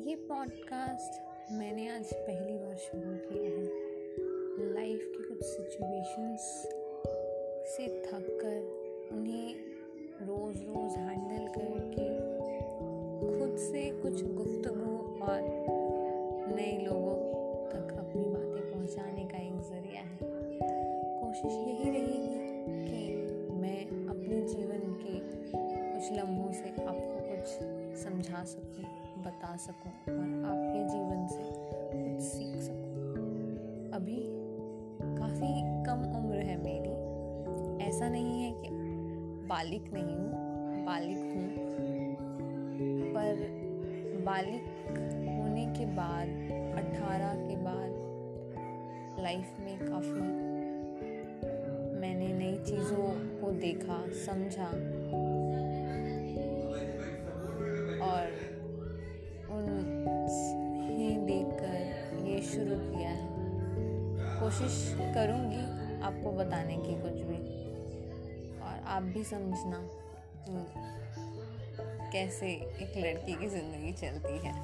ये पॉडकास्ट मैंने आज पहली बार शुरू किया है। लाइफ की कुछ सिचुएशंस से थक कर उन्हें रोज़ रोज़ हैंडल करके, खुद से कुछ गुफ्तगु और नए लोगों तक अपनी बातें पहुँचाने का एक ज़रिया है। कोशिश यही रहेगी कि मैं अपने जीवन के कुछ लम्हों से आपको समझा सकूँ, बता सकूँ और आपके जीवन से कुछ सीख सकूँ। अभी काफ़ी कम उम्र है मेरी। ऐसा नहीं है कि बालिक नहीं हूँ, बालिक हूँ। पर बालिक होने के बाद, अठारह के बाद लाइफ में काफ़ी मैंने नई चीज़ों को देखा, समझा। शुरू किया है। कोशिश करूँगी आपको बताने की कुछ भी। और आप भी समझना कैसे एक लड़की की ज़िंदगी चलती है।